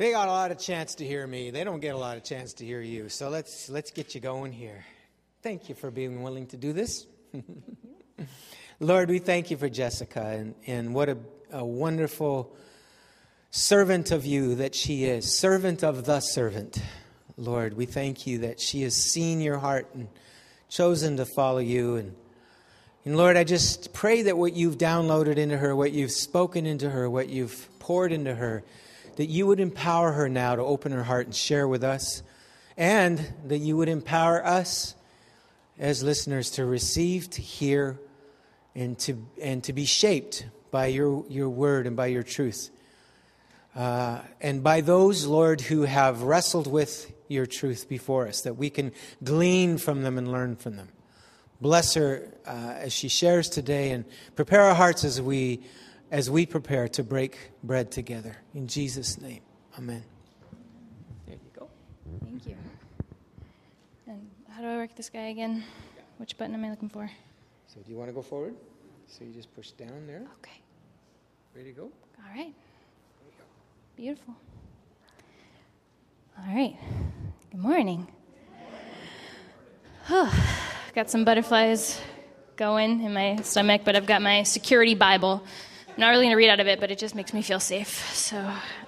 They got a lot of chance to hear me. They don't get a lot of chance to hear you. So let's let's get you going here. Thank you for being willing to do this. Lord, we thank you for Jessica and, and what a, a wonderful servant of you that she is, servant of the servant. Lord, we thank you that she has seen your heart and chosen to follow you. And, and Lord, I just pray that what you've downloaded into her, what you've spoken into her, what you've poured into her, that you would empower her now to open her heart and share with us, and that you would empower us as listeners to receive, to hear, and to, and to be shaped by your, your word and by your truth. Uh, and by those, Lord, who have wrestled with your truth before us, that we can glean from them and learn from them. Bless her uh, as she shares today and prepare our hearts as we, as we prepare to break bread together. In Jesus' name, amen. There you go. Thank you. And how do I work this guy again? Which button am I looking for? So, do you want to go forward? So, you just push down there. Okay. Ready to go? All right. Beautiful. All right. Good morning. Oh, got some butterflies going in my stomach, but I've got my security Bible. I'm not really going to read out of it, but it just makes me feel safe. So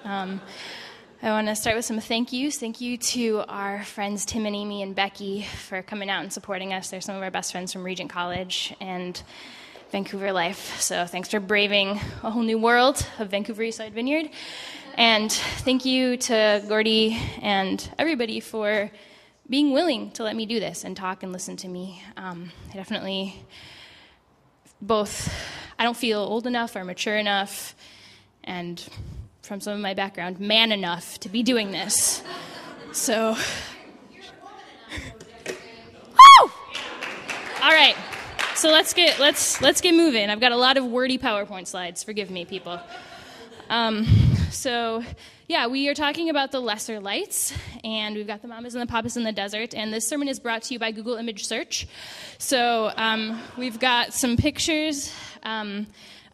um, I want to start with some thank yous. Thank you to our friends Tim and Amy and Becky for coming out and supporting us. They're some of our best friends from Regent College and Vancouver Life. So thanks for braving a whole new world of Vancouver Eastside Vineyard. And thank you to Gordy and everybody for being willing to let me do this and talk and listen to me. Um, I definitely both, I don't feel old enough or mature enough, and from some of my background, man enough to be doing this. So, Woo! all right. So let's get let's let's get moving. I've got a lot of wordy PowerPoint slides. Forgive me, people. Um, so, yeah, we are talking about the lesser lights, and we've got the mamas and the papas in the desert. And this sermon is brought to you by Google Image Search. So, um, we've got some pictures, um,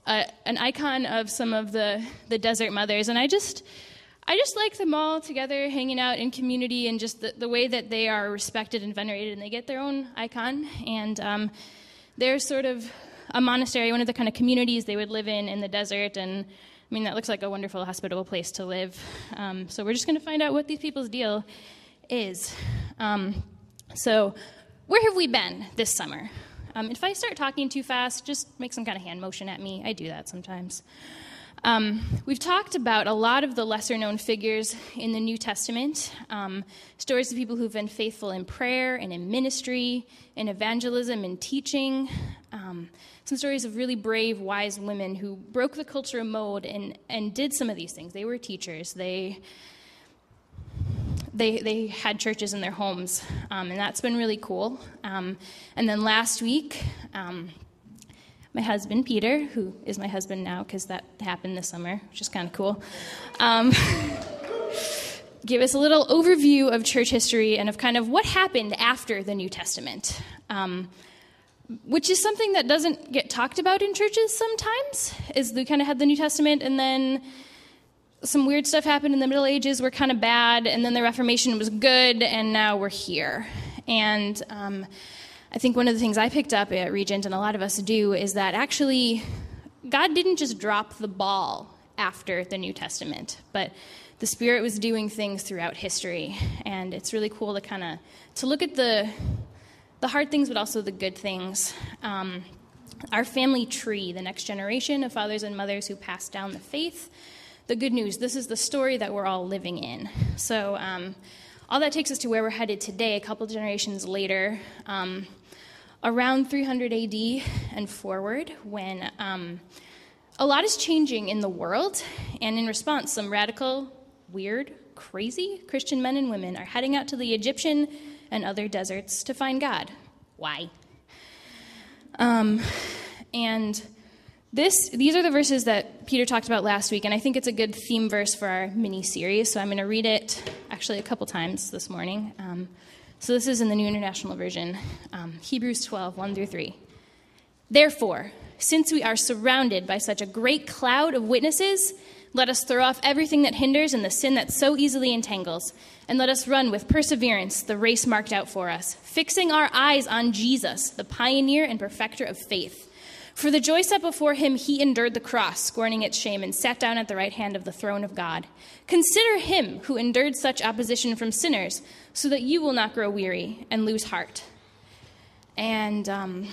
uh, an icon of some of the, the desert mothers, and I just. I just like them all together, hanging out in community, and just the, the way that they are respected and venerated, and they get their own icon. And um, they're sort of a monastery, one of the kind of communities they would live in in the desert, and I mean, that looks like a wonderful, hospitable place to live. Um, so we're just going to find out what these people's deal is. Um, so, where have we been this summer? Um, if I start talking too fast, just make some kind of hand motion at me. I do that sometimes. Um, we've talked about a lot of the lesser known figures in the New Testament, um, stories of people who've been faithful in prayer and in ministry, in evangelism and teaching. Um, some stories of really brave, wise women who broke the cultural mode and, and did some of these things. They were teachers. They they, they had churches in their homes, um, and that's been really cool. Um, and then last week, um, my husband, Peter, who is my husband now because that happened this summer, which is kind of cool, um, gave us a little overview of church history and of kind of what happened after the New Testament. Um, which is something that doesn't get talked about in churches sometimes is we kind of had the new testament and then some weird stuff happened in the middle ages we were kind of bad and then the reformation was good and now we're here and um, i think one of the things i picked up at regent and a lot of us do is that actually god didn't just drop the ball after the new testament but the spirit was doing things throughout history and it's really cool to kind of to look at the the hard things, but also the good things. Um, our family tree, the next generation of fathers and mothers who passed down the faith. The good news this is the story that we're all living in. So, um, all that takes us to where we're headed today, a couple generations later, um, around 300 AD and forward, when um, a lot is changing in the world, and in response, some radical, weird, crazy Christian men and women are heading out to the Egyptian and other deserts to find God. Why? Um, and this, these are the verses that Peter talked about last week, and I think it's a good theme verse for our mini series. So I'm going to read it actually a couple times this morning. Um, so this is in the New International Version um, Hebrews 12, 1 through 3. Therefore, since we are surrounded by such a great cloud of witnesses, Let us throw off everything that hinders and the sin that so easily entangles, and let us run with perseverance the race marked out for us, fixing our eyes on Jesus, the pioneer and perfecter of faith. For the joy set before him, he endured the cross, scorning its shame, and sat down at the right hand of the throne of God. Consider him who endured such opposition from sinners, so that you will not grow weary and lose heart. And um,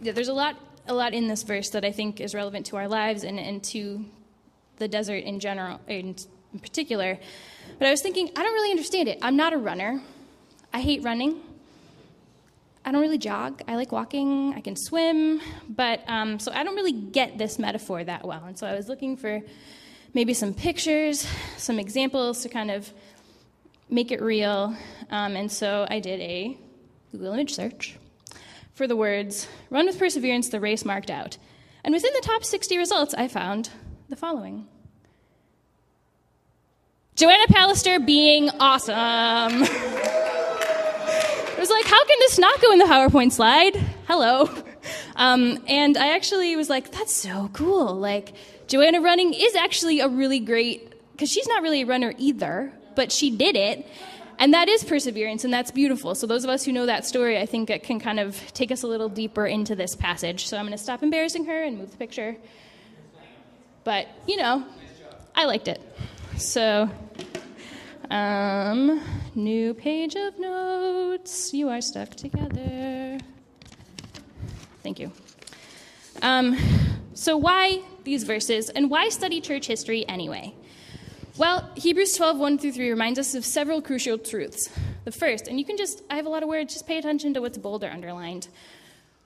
there's a lot, a lot in this verse that I think is relevant to our lives and, and to the desert in general, in particular. But I was thinking, I don't really understand it. I'm not a runner. I hate running. I don't really jog. I like walking. I can swim, but um, so I don't really get this metaphor that well. And so I was looking for maybe some pictures, some examples to kind of make it real. Um, and so I did a Google image search for the words "Run with perseverance, the race marked out," and within the top 60 results, I found the following. Joanna Pallister being awesome. was like, how can this not go in the PowerPoint slide? Hello. Um, and I actually was like, that's so cool. Like, Joanna running is actually a really great, because she's not really a runner either, but she did it. And that is perseverance, and that's beautiful. So, those of us who know that story, I think it can kind of take us a little deeper into this passage. So, I'm going to stop embarrassing her and move the picture. But, you know, I liked it. So, um, new page of notes. You are stuck together. Thank you. Um, so, why these verses, and why study church history anyway? Well, Hebrews 12, 1 through 3 reminds us of several crucial truths. The first, and you can just, I have a lot of words, just pay attention to what's bold or underlined.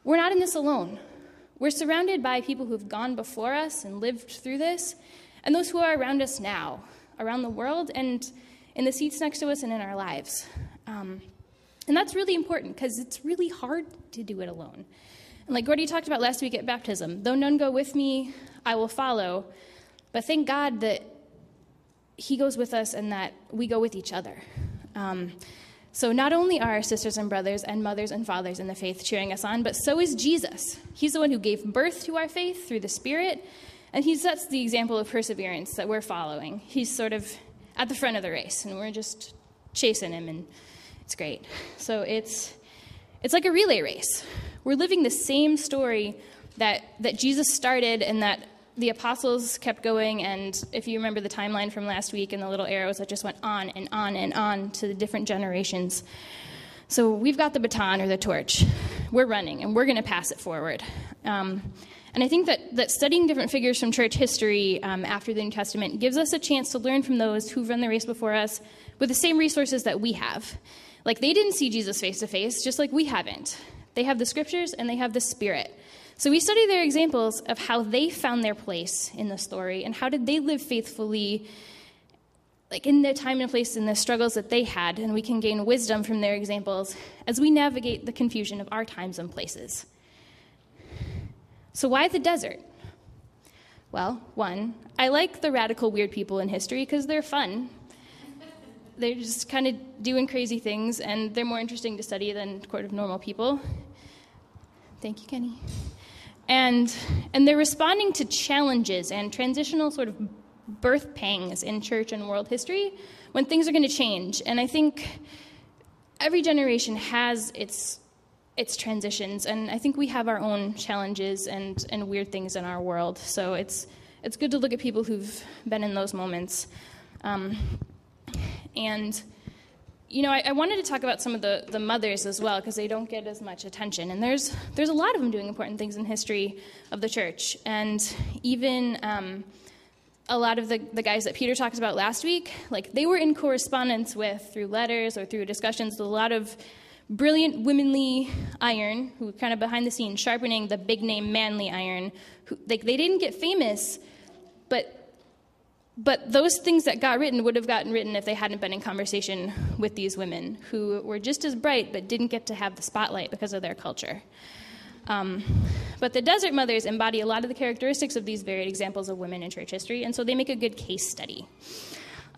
We're not in this alone. We're surrounded by people who've gone before us and lived through this, and those who are around us now, around the world, and in the seats next to us and in our lives. Um, and that's really important because it's really hard to do it alone. And like Gordy talked about last week at baptism, though none go with me, I will follow. But thank God that He goes with us and that we go with each other. Um, so not only are our sisters and brothers and mothers and fathers in the faith cheering us on, but so is Jesus. He's the one who gave birth to our faith through the Spirit, and he sets the example of perseverance that we're following. He's sort of at the front of the race, and we're just chasing him, and it's great. So it's it's like a relay race. We're living the same story that that Jesus started, and that the apostles kept going. And if you remember the timeline from last week, and the little arrows that just went on and on and on to the different generations. So we've got the baton or the torch. We're running, and we're going to pass it forward. Um, and I think that, that studying different figures from church history um, after the New Testament gives us a chance to learn from those who've run the race before us with the same resources that we have. Like they didn't see Jesus face to face, just like we haven't. They have the scriptures and they have the Spirit. So we study their examples of how they found their place in the story and how did they live faithfully like in their time and place and the struggles that they had and we can gain wisdom from their examples as we navigate the confusion of our times and places. So, why the desert? Well, one, I like the radical weird people in history because they're fun. They're just kind of doing crazy things, and they're more interesting to study than court of normal people. Thank you, Kenny. And, and they're responding to challenges and transitional sort of birth pangs in church and world history when things are going to change. And I think every generation has its its transitions. And I think we have our own challenges and, and weird things in our world. So it's, it's good to look at people who've been in those moments. Um, and, you know, I, I, wanted to talk about some of the, the mothers as well, because they don't get as much attention. And there's, there's a lot of them doing important things in history of the church. And even um, a lot of the, the guys that Peter talked about last week, like they were in correspondence with through letters or through discussions with a lot of brilliant womanly iron, who were kind of behind the scenes sharpening the big name manly iron. Who, like they didn't get famous, but but those things that got written would have gotten written if they hadn't been in conversation with these women who were just as bright but didn't get to have the spotlight because of their culture. Um, but the Desert Mothers embody a lot of the characteristics of these varied examples of women in church history, and so they make a good case study.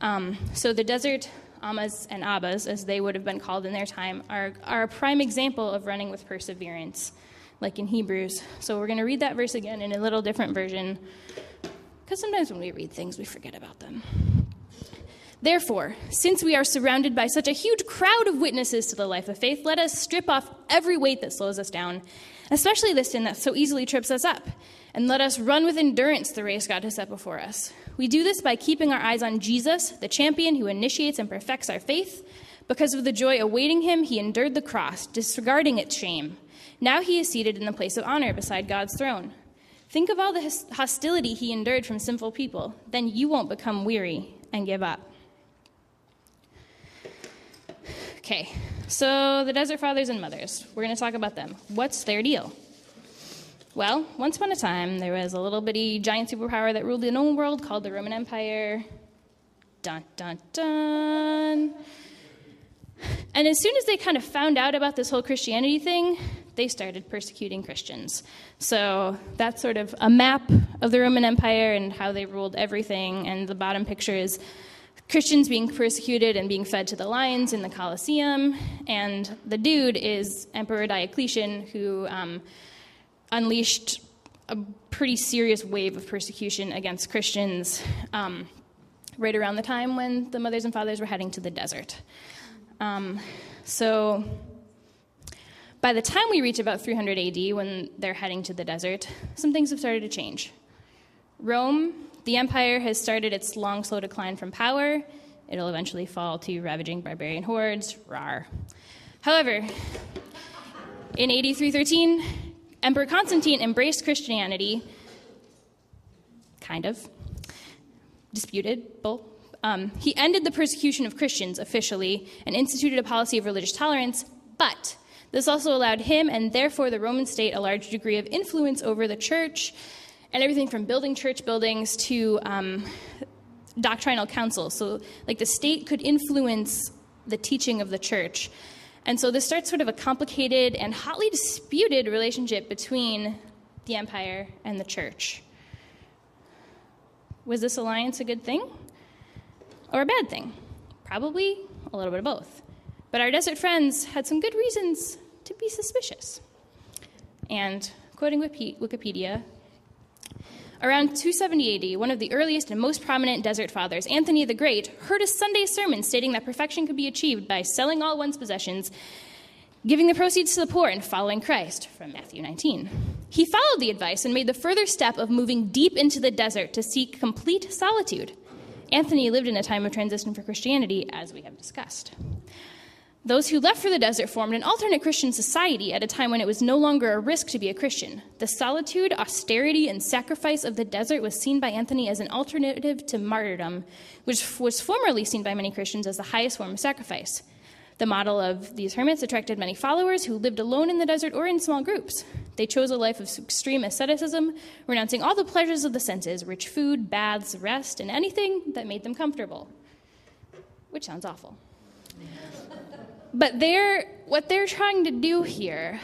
Um, so the Desert Ammas and Abbas, as they would have been called in their time, are, are a prime example of running with perseverance, like in Hebrews. So we're going to read that verse again in a little different version. because sometimes when we read things, we forget about them. Therefore, since we are surrounded by such a huge crowd of witnesses to the life of faith, let us strip off every weight that slows us down, especially the sin that so easily trips us up, and let us run with endurance the race God has set before us. We do this by keeping our eyes on Jesus, the champion who initiates and perfects our faith. Because of the joy awaiting him, he endured the cross, disregarding its shame. Now he is seated in the place of honor beside God's throne. Think of all the hostility he endured from sinful people. Then you won't become weary and give up. Okay, so the Desert Fathers and Mothers, we're going to talk about them. What's their deal? Well, once upon a time, there was a little bitty giant superpower that ruled the known world called the Roman Empire. Dun, dun, dun. And as soon as they kind of found out about this whole Christianity thing, they started persecuting Christians. So that's sort of a map of the Roman Empire and how they ruled everything. And the bottom picture is Christians being persecuted and being fed to the lions in the Colosseum. And the dude is Emperor Diocletian, who um, unleashed a pretty serious wave of persecution against Christians um, right around the time when the mothers and fathers were heading to the desert. Um, so by the time we reach about 300 AD, when they're heading to the desert, some things have started to change. Rome the empire has started its long, slow decline from power. It'll eventually fall to ravaging barbarian hordes. Rar. However, in AD 313, Emperor Constantine embraced Christianity, kind of, disputed. Um, he ended the persecution of Christians officially and instituted a policy of religious tolerance, but this also allowed him and therefore the Roman state a large degree of influence over the church and everything from building church buildings to um, doctrinal councils. So, like the state could influence the teaching of the church. And so, this starts sort of a complicated and hotly disputed relationship between the empire and the church. Was this alliance a good thing or a bad thing? Probably a little bit of both. But our desert friends had some good reasons to be suspicious. And quoting Wikipedia, Around 270 AD, one of the earliest and most prominent desert fathers, Anthony the Great, heard a Sunday sermon stating that perfection could be achieved by selling all one's possessions, giving the proceeds to the poor, and following Christ, from Matthew 19. He followed the advice and made the further step of moving deep into the desert to seek complete solitude. Anthony lived in a time of transition for Christianity, as we have discussed. Those who left for the desert formed an alternate Christian society at a time when it was no longer a risk to be a Christian. The solitude, austerity, and sacrifice of the desert was seen by Anthony as an alternative to martyrdom, which was formerly seen by many Christians as the highest form of sacrifice. The model of these hermits attracted many followers who lived alone in the desert or in small groups. They chose a life of extreme asceticism, renouncing all the pleasures of the senses rich food, baths, rest, and anything that made them comfortable. Which sounds awful. But they're, what they're trying to do here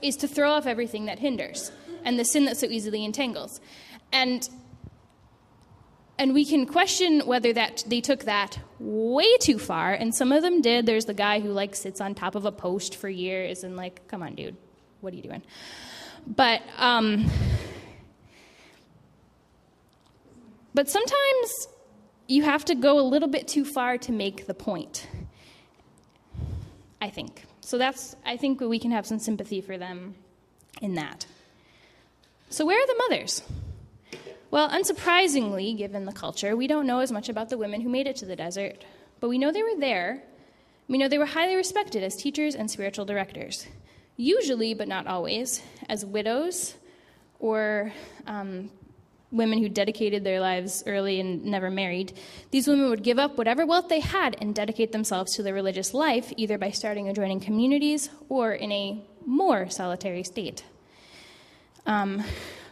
is to throw off everything that hinders and the sin that so easily entangles. And and we can question whether that they took that way too far and some of them did. There's the guy who like sits on top of a post for years and like come on dude. What are you doing? But um but sometimes you have to go a little bit too far to make the point I think. So that's, I think we can have some sympathy for them in that. So, where are the mothers? Well, unsurprisingly, given the culture, we don't know as much about the women who made it to the desert, but we know they were there. We know they were highly respected as teachers and spiritual directors, usually, but not always, as widows or um, women who dedicated their lives early and never married, these women would give up whatever wealth they had and dedicate themselves to their religious life, either by starting or joining communities or in a more solitary state. Um,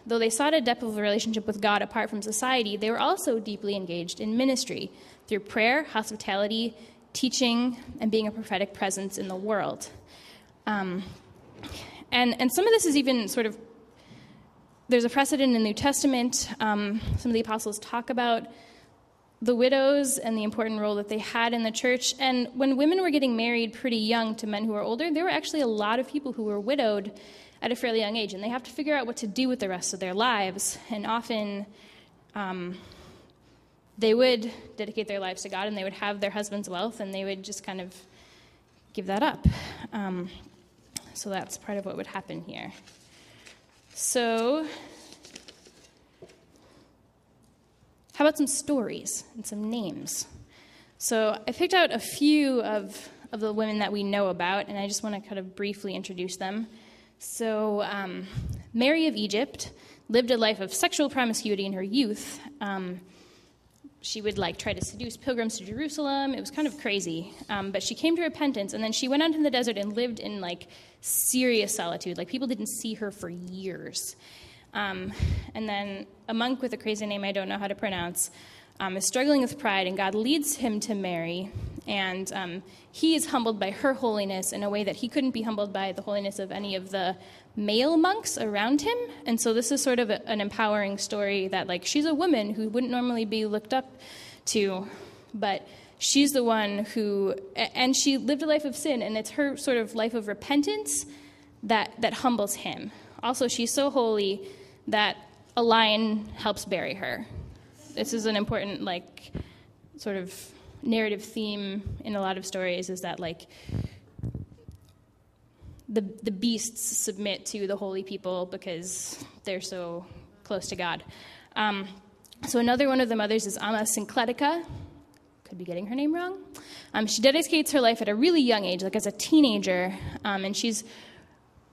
though they sought a depth of relationship with God apart from society, they were also deeply engaged in ministry through prayer, hospitality, teaching, and being a prophetic presence in the world. Um, and, and some of this is even sort of there's a precedent in the New Testament. Um, some of the apostles talk about the widows and the important role that they had in the church. And when women were getting married pretty young to men who were older, there were actually a lot of people who were widowed at a fairly young age, and they have to figure out what to do with the rest of their lives. And often, um, they would dedicate their lives to God and they would have their husband's wealth and they would just kind of give that up. Um, so that's part of what would happen here. So, how about some stories and some names? So, I picked out a few of, of the women that we know about, and I just want to kind of briefly introduce them. So, um, Mary of Egypt lived a life of sexual promiscuity in her youth. Um, she would like try to seduce pilgrims to Jerusalem. It was kind of crazy. Um, but she came to repentance, and then she went out into the desert and lived in like serious solitude. Like people didn't see her for years. Um, and then a monk with a crazy name I don't know how to pronounce um, is struggling with pride, and God leads him to Mary, and um, he is humbled by her holiness in a way that he couldn't be humbled by the holiness of any of the male monks around him. And so this is sort of a, an empowering story that, like, she's a woman who wouldn't normally be looked up to, but she's the one who, and she lived a life of sin, and it's her sort of life of repentance that, that humbles him. Also, she's so holy that a lion helps bury her. This is an important, like, sort of narrative theme in a lot of stories is that, like, the, the beasts submit to the holy people because they're so close to God. Um, so another one of the mothers is Amma Syncletica. Could be getting her name wrong. Um, she dedicates her life at a really young age, like as a teenager, um, and she's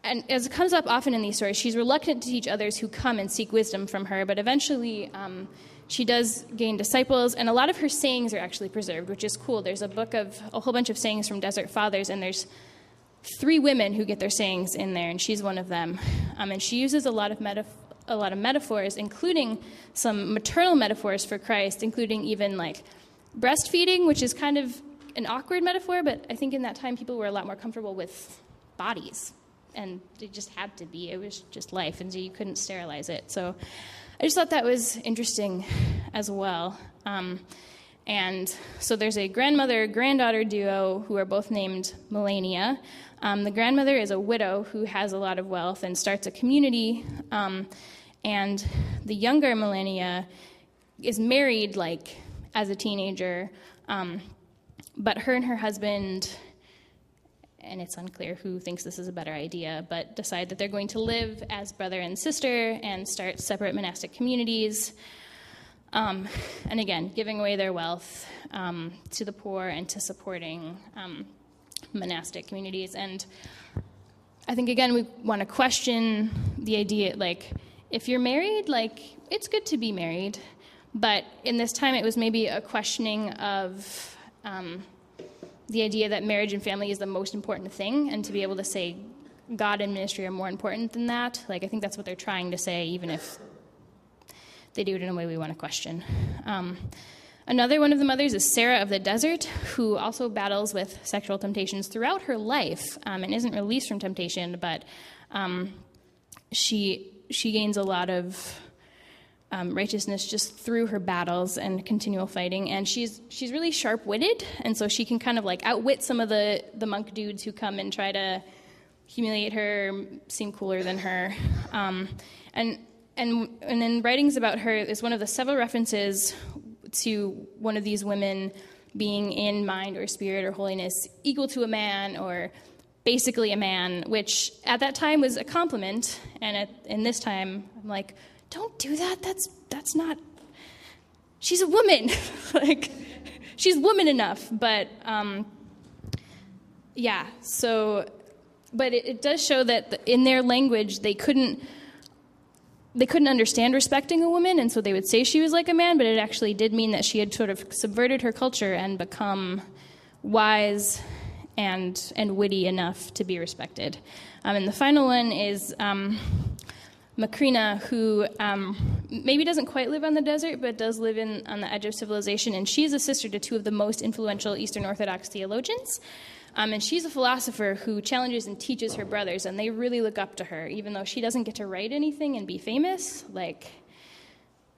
and as it comes up often in these stories, she's reluctant to teach others who come and seek wisdom from her, but eventually um, she does gain disciples, and a lot of her sayings are actually preserved, which is cool. There's a book of a whole bunch of sayings from Desert Fathers, and there's three women who get their sayings in there, and she's one of them. Um, and she uses a lot of metaf- a lot of metaphors, including some maternal metaphors for Christ, including even like breastfeeding, which is kind of an awkward metaphor, but I think in that time people were a lot more comfortable with bodies, and they just had to be. It was just life, and so you couldn't sterilize it. So I just thought that was interesting as well. Um, and so there's a grandmother granddaughter duo who are both named Melania. Um, the grandmother is a widow who has a lot of wealth and starts a community. Um, and the younger Melania is married like as a teenager, um, but her and her husband, and it's unclear who thinks this is a better idea, but decide that they're going to live as brother and sister and start separate monastic communities. Um, and again, giving away their wealth um, to the poor and to supporting um, monastic communities. And I think, again, we want to question the idea like, if you're married, like, it's good to be married. But in this time, it was maybe a questioning of um, the idea that marriage and family is the most important thing, and to be able to say God and ministry are more important than that. Like, I think that's what they're trying to say, even if they do it in a way we want to question. Um, Another one of the mothers is Sarah of the Desert, who also battles with sexual temptations throughout her life um, and isn't released from temptation, but um, she she gains a lot of um, righteousness just through her battles and continual fighting. And she's she's really sharp witted, and so she can kind of like outwit some of the the monk dudes who come and try to humiliate her, seem cooler than her, um, and. And, and in writings about her is one of the several references to one of these women being in mind or spirit or holiness equal to a man or basically a man, which at that time was a compliment. And at, in this time, I'm like, don't do that. That's, that's not, she's a woman. like, she's woman enough. But um, yeah, so, but it, it does show that in their language, they couldn't they couldn't understand respecting a woman, and so they would say she was like a man, but it actually did mean that she had sort of subverted her culture and become wise and and witty enough to be respected. Um, and the final one is um, Macrina, who um, maybe doesn't quite live on the desert, but does live in on the edge of civilization, and she's a sister to two of the most influential Eastern Orthodox theologians. Um, and she's a philosopher who challenges and teaches her brothers, and they really look up to her, even though she doesn't get to write anything and be famous. Like,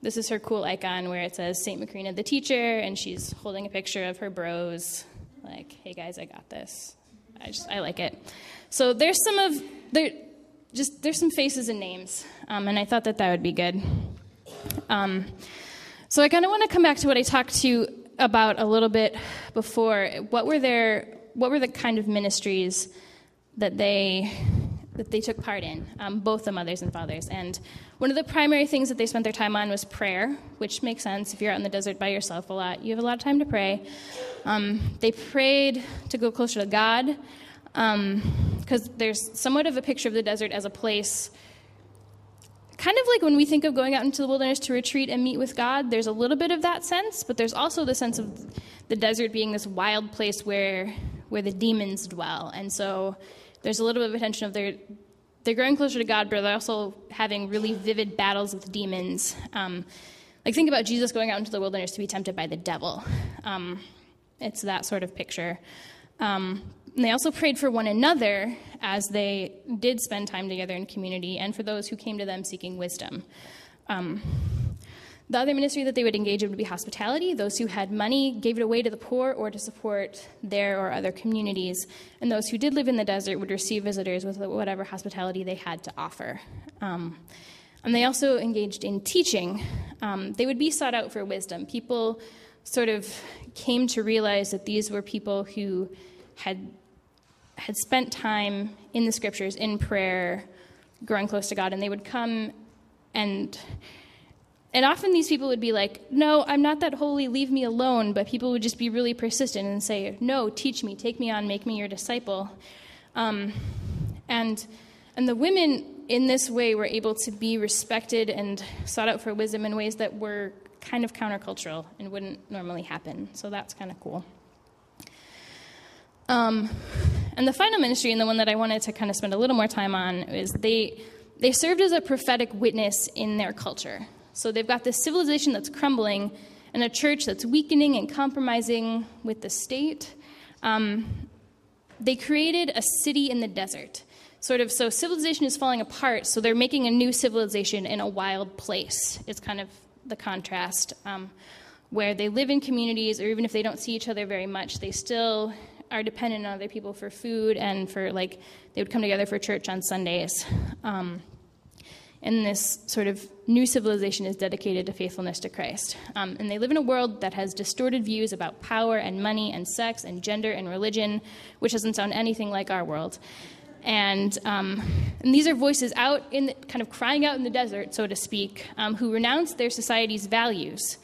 this is her cool icon where it says St. Macrina the teacher, and she's holding a picture of her bros. Like, hey guys, I got this. I just, I like it. So there's some of, there, just, there's some faces and names, um, and I thought that that would be good. Um, So I kind of want to come back to what I talked to you about a little bit before. What were their what were the kind of ministries that they that they took part in, um, both the mothers and fathers. And one of the primary things that they spent their time on was prayer, which makes sense if you're out in the desert by yourself a lot. You have a lot of time to pray. Um, they prayed to go closer to God, because um, there's somewhat of a picture of the desert as a place. Kind of like when we think of going out into the wilderness to retreat and meet with God, there's a little bit of that sense, but there's also the sense of the desert being this wild place where where the demons dwell. And so there's a little bit of attention of their they're growing closer to God, but they're also having really vivid battles with demons. Um, like think about Jesus going out into the wilderness to be tempted by the devil. Um, it's that sort of picture. Um, and they also prayed for one another as they did spend time together in community, and for those who came to them seeking wisdom. Um, the other ministry that they would engage in would be hospitality. Those who had money gave it away to the poor or to support their or other communities. And those who did live in the desert would receive visitors with whatever hospitality they had to offer. Um, and they also engaged in teaching. Um, they would be sought out for wisdom. People sort of came to realize that these were people who had had spent time in the scriptures, in prayer, growing close to God, and they would come and and often these people would be like, No, I'm not that holy, leave me alone. But people would just be really persistent and say, No, teach me, take me on, make me your disciple. Um, and, and the women in this way were able to be respected and sought out for wisdom in ways that were kind of countercultural and wouldn't normally happen. So that's kind of cool. Um, and the final ministry, and the one that I wanted to kind of spend a little more time on, is they, they served as a prophetic witness in their culture. So they've got this civilization that's crumbling and a church that's weakening and compromising with the state. Um, they created a city in the desert. Sort of, so civilization is falling apart, so they're making a new civilization in a wild place. It's kind of the contrast um, where they live in communities, or even if they don't see each other very much, they still are dependent on other people for food and for like they would come together for church on Sundays. Um, and this sort of new civilization is dedicated to faithfulness to Christ. Um, and they live in a world that has distorted views about power and money and sex and gender and religion, which doesn't sound anything like our world. And, um, and these are voices out in the, kind of crying out in the desert, so to speak, um, who renounce their society's values.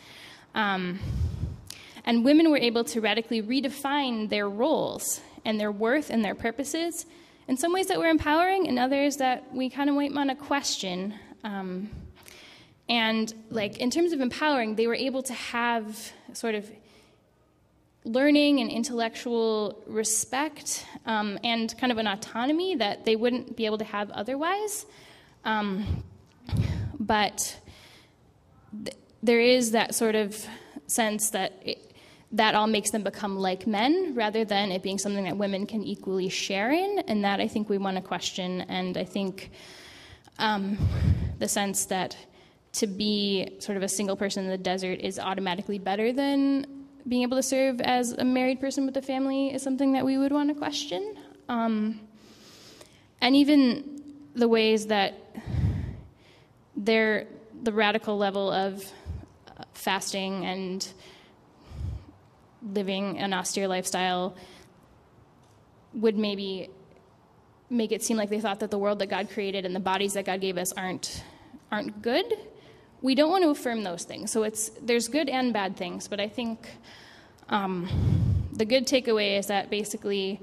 And women were able to radically redefine their roles and their worth and their purposes in some ways that were empowering, and others that we kind of might want to question. Um, and like in terms of empowering, they were able to have sort of learning and intellectual respect um, and kind of an autonomy that they wouldn't be able to have otherwise. Um, but th- there is that sort of sense that it, that all makes them become like men rather than it being something that women can equally share in. And that I think we want to question. And I think um, the sense that to be sort of a single person in the desert is automatically better than being able to serve as a married person with a family is something that we would want to question. Um, and even the ways that they're the radical level of fasting and living an austere lifestyle would maybe make it seem like they thought that the world that God created and the bodies that God gave us aren't aren't good. We don't want to affirm those things. So it's there's good and bad things, but I think um, the good takeaway is that basically,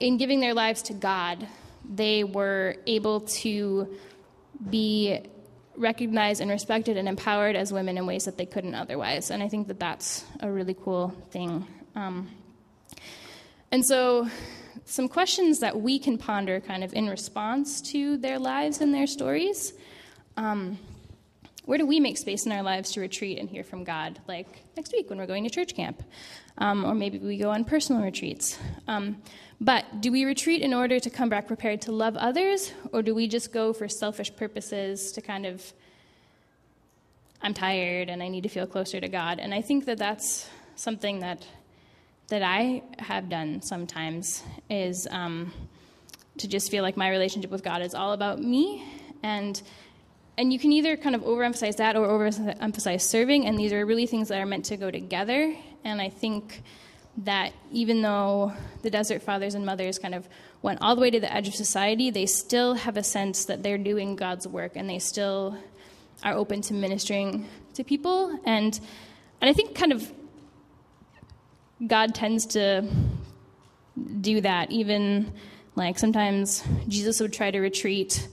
in giving their lives to God, they were able to be recognized and respected and empowered as women in ways that they couldn't otherwise. And I think that that's a really cool thing. Um, and so, some questions that we can ponder kind of in response to their lives and their stories. Um, where do we make space in our lives to retreat and hear from God? Like next week when we're going to church camp, um, or maybe we go on personal retreats. Um, but do we retreat in order to come back prepared to love others, or do we just go for selfish purposes to kind of, I'm tired and I need to feel closer to God? And I think that that's something that that I have done sometimes is um, to just feel like my relationship with God is all about me, and and you can either kind of overemphasize that or overemphasize serving, and these are really things that are meant to go together. And I think that even though the Desert Fathers and Mothers kind of went all the way to the edge of society, they still have a sense that they're doing God's work and they still are open to ministering to people. And, and I think kind of God tends to do that. Even like sometimes Jesus would try to retreat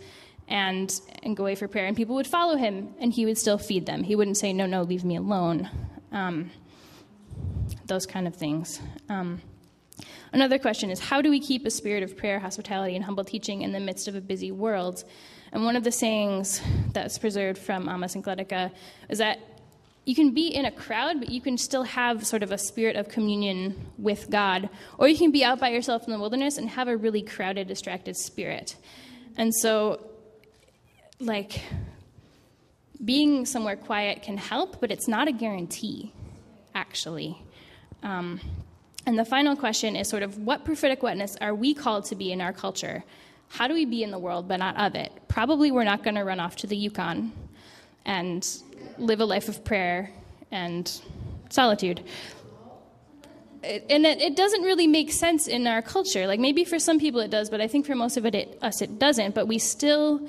and, and go away for prayer, and people would follow him, and he would still feed them. He wouldn't say, No, no, leave me alone. Um, those kind of things. Um, another question is how do we keep a spirit of prayer, hospitality, and humble teaching in the midst of a busy world? And one of the sayings that's preserved from Amma Syncletica is that you can be in a crowd, but you can still have sort of a spirit of communion with God. Or you can be out by yourself in the wilderness and have a really crowded, distracted spirit. And so, like, being somewhere quiet can help, but it's not a guarantee, actually. Um, and the final question is sort of what prophetic witness are we called to be in our culture? How do we be in the world but not of it? Probably we're not going to run off to the Yukon and live a life of prayer and solitude. It, and it, it, doesn't really make sense in our culture. Like maybe for some people it does, but I think for most of it, it, us it doesn't. But we still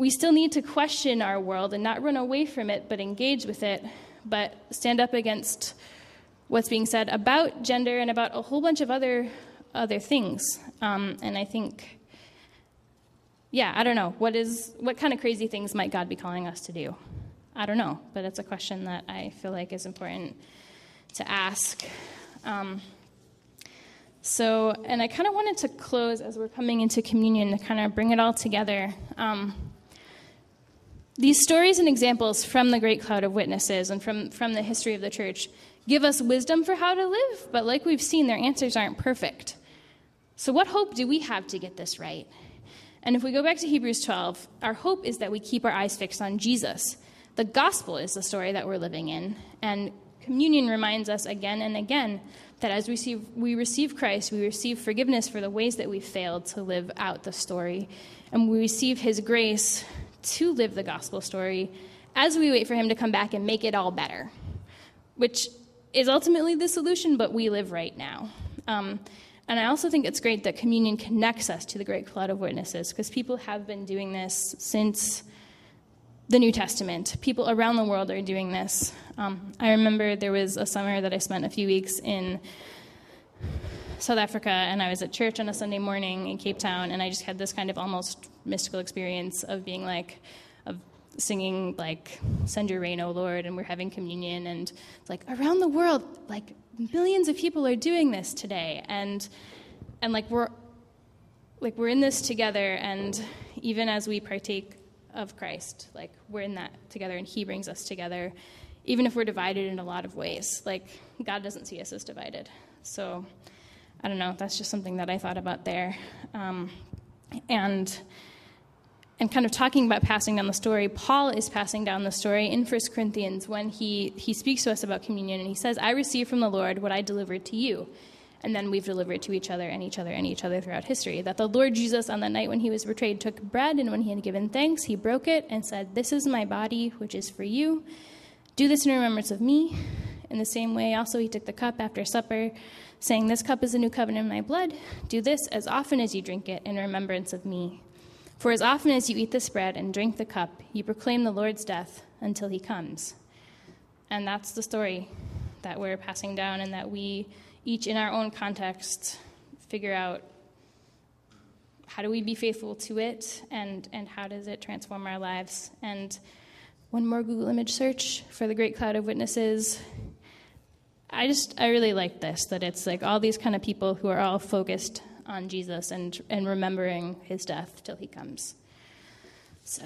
we still need to question our world and not run away from it, but engage with it, but stand up against what's being said about gender and about a whole bunch of other other things. Um, and I think, yeah, I don't know what is what kind of crazy things might God be calling us to do. I don't know, but it's a question that I feel like is important to ask. Um, so, and I kind of wanted to close as we're coming into communion to kind of bring it all together. Um, these stories and examples from the great cloud of witnesses and from, from the history of the church give us wisdom for how to live, but like we've seen, their answers aren't perfect. So, what hope do we have to get this right? And if we go back to Hebrews 12, our hope is that we keep our eyes fixed on Jesus. The gospel is the story that we're living in. And communion reminds us again and again that as we receive, we receive Christ, we receive forgiveness for the ways that we failed to live out the story. And we receive his grace to live the gospel story as we wait for him to come back and make it all better, which is ultimately the solution, but we live right now. Um, and I also think it's great that communion connects us to the great cloud of witnesses because people have been doing this since the New Testament. People around the world are doing this. Um, I remember there was a summer that I spent a few weeks in South Africa, and I was at church on a Sunday morning in Cape Town, and I just had this kind of almost mystical experience of being like, of singing like "Send Your Rain, O Lord," and we're having communion, and like around the world, like millions of people are doing this today, and and like we're like we're in this together, and even as we partake of Christ, like we're in that together, and He brings us together, even if we're divided in a lot of ways. Like God doesn't see us as divided, so. I don't know. That's just something that I thought about there, um, and and kind of talking about passing down the story, Paul is passing down the story in 1 Corinthians when he, he speaks to us about communion and he says, I received from the Lord what I delivered to you. And then we've delivered to each other and each other and each other throughout history. That the Lord Jesus, on the night when he was betrayed, took bread, and when he had given thanks, he broke it and said, This is my body, which is for you. Do this in remembrance of me. In the same way, also, he took the cup after supper, saying, This cup is the new covenant in my blood. Do this as often as you drink it in remembrance of me. For as often as you eat this bread and drink the cup, you proclaim the Lord's death until he comes. And that's the story that we're passing down, and that we each in our own context figure out how do we be faithful to it and, and how does it transform our lives. And one more Google image search for the great cloud of witnesses. I just, I really like this, that it's like all these kind of people who are all focused on Jesus and, and remembering his death till he comes. So.